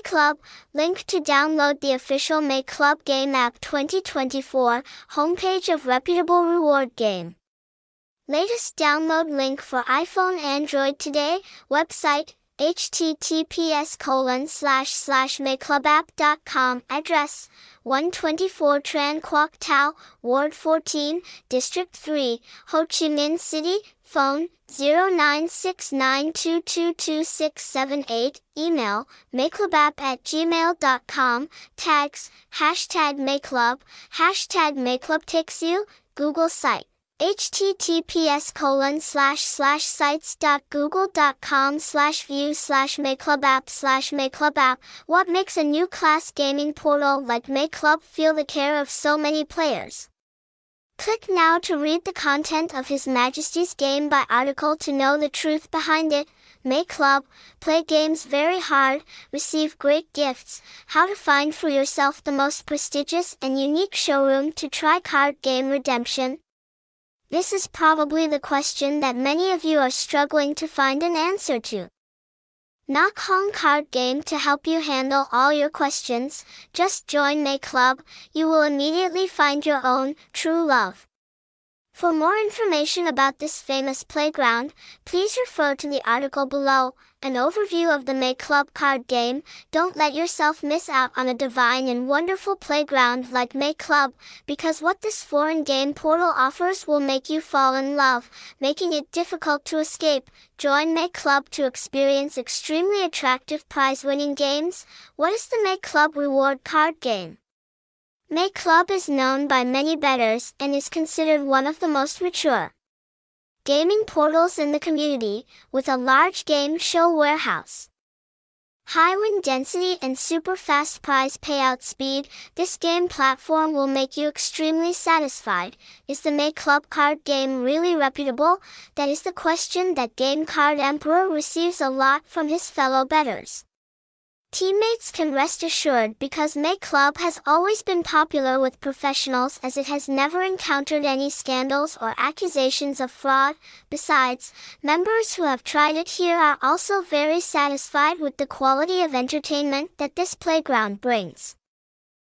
May Club, link to download the official May Club Game App 2024, homepage of reputable reward game. Latest download link for iPhone Android today, website, https colon slash slash mayclubapp.com address 124 Tran Quoc Thao, Ward 14, District 3, Ho Chi Minh City, phone 0969222678, email mayclubapp at gmail.com, tags, hashtag mayclub, hashtag mayclubtaixiu, Google site https colon slash slash sites dot google dot com slash view slash mayclubapp slash mayclubapp. What makes a new class gaming portal like mayclub feel the care of so many players? Click now to read the content of his majesty's Game Bai article to know the truth behind it. May Club, play games very hard, receive great gifts, how to find for yourself the most prestigious and unique showroom to try card game redemption, this is probably the question that many of you are struggling to find an answer to. Ngoc Hoang Card Game to help you handle all your questions. Just join May Club, you will immediately find your own true love. For more information about this famous playground, please refer to the article below, an overview of the May Club card game. Don't let yourself miss out on a divine and wonderful playground like May Club, because what this foreign game portal offers will make you fall in love, making it difficult to escape. Join May Club to experience extremely attractive prize-winning games. What is the May Club reward card game? May Club is known by many bettors and is considered one of the most mature gaming portals in the community, with a large game show warehouse. High win density and super fast prize payout speed, this game platform will make you extremely satisfied. Is the May Club card game really reputable? That is the question that Game Card Emperor receives a lot from his fellow bettors. Teammates can rest assured because May Club has always been popular with professionals as it has never encountered any scandals or accusations of fraud. Besides, members who have tried it here are also very satisfied with the quality of entertainment that this playground brings.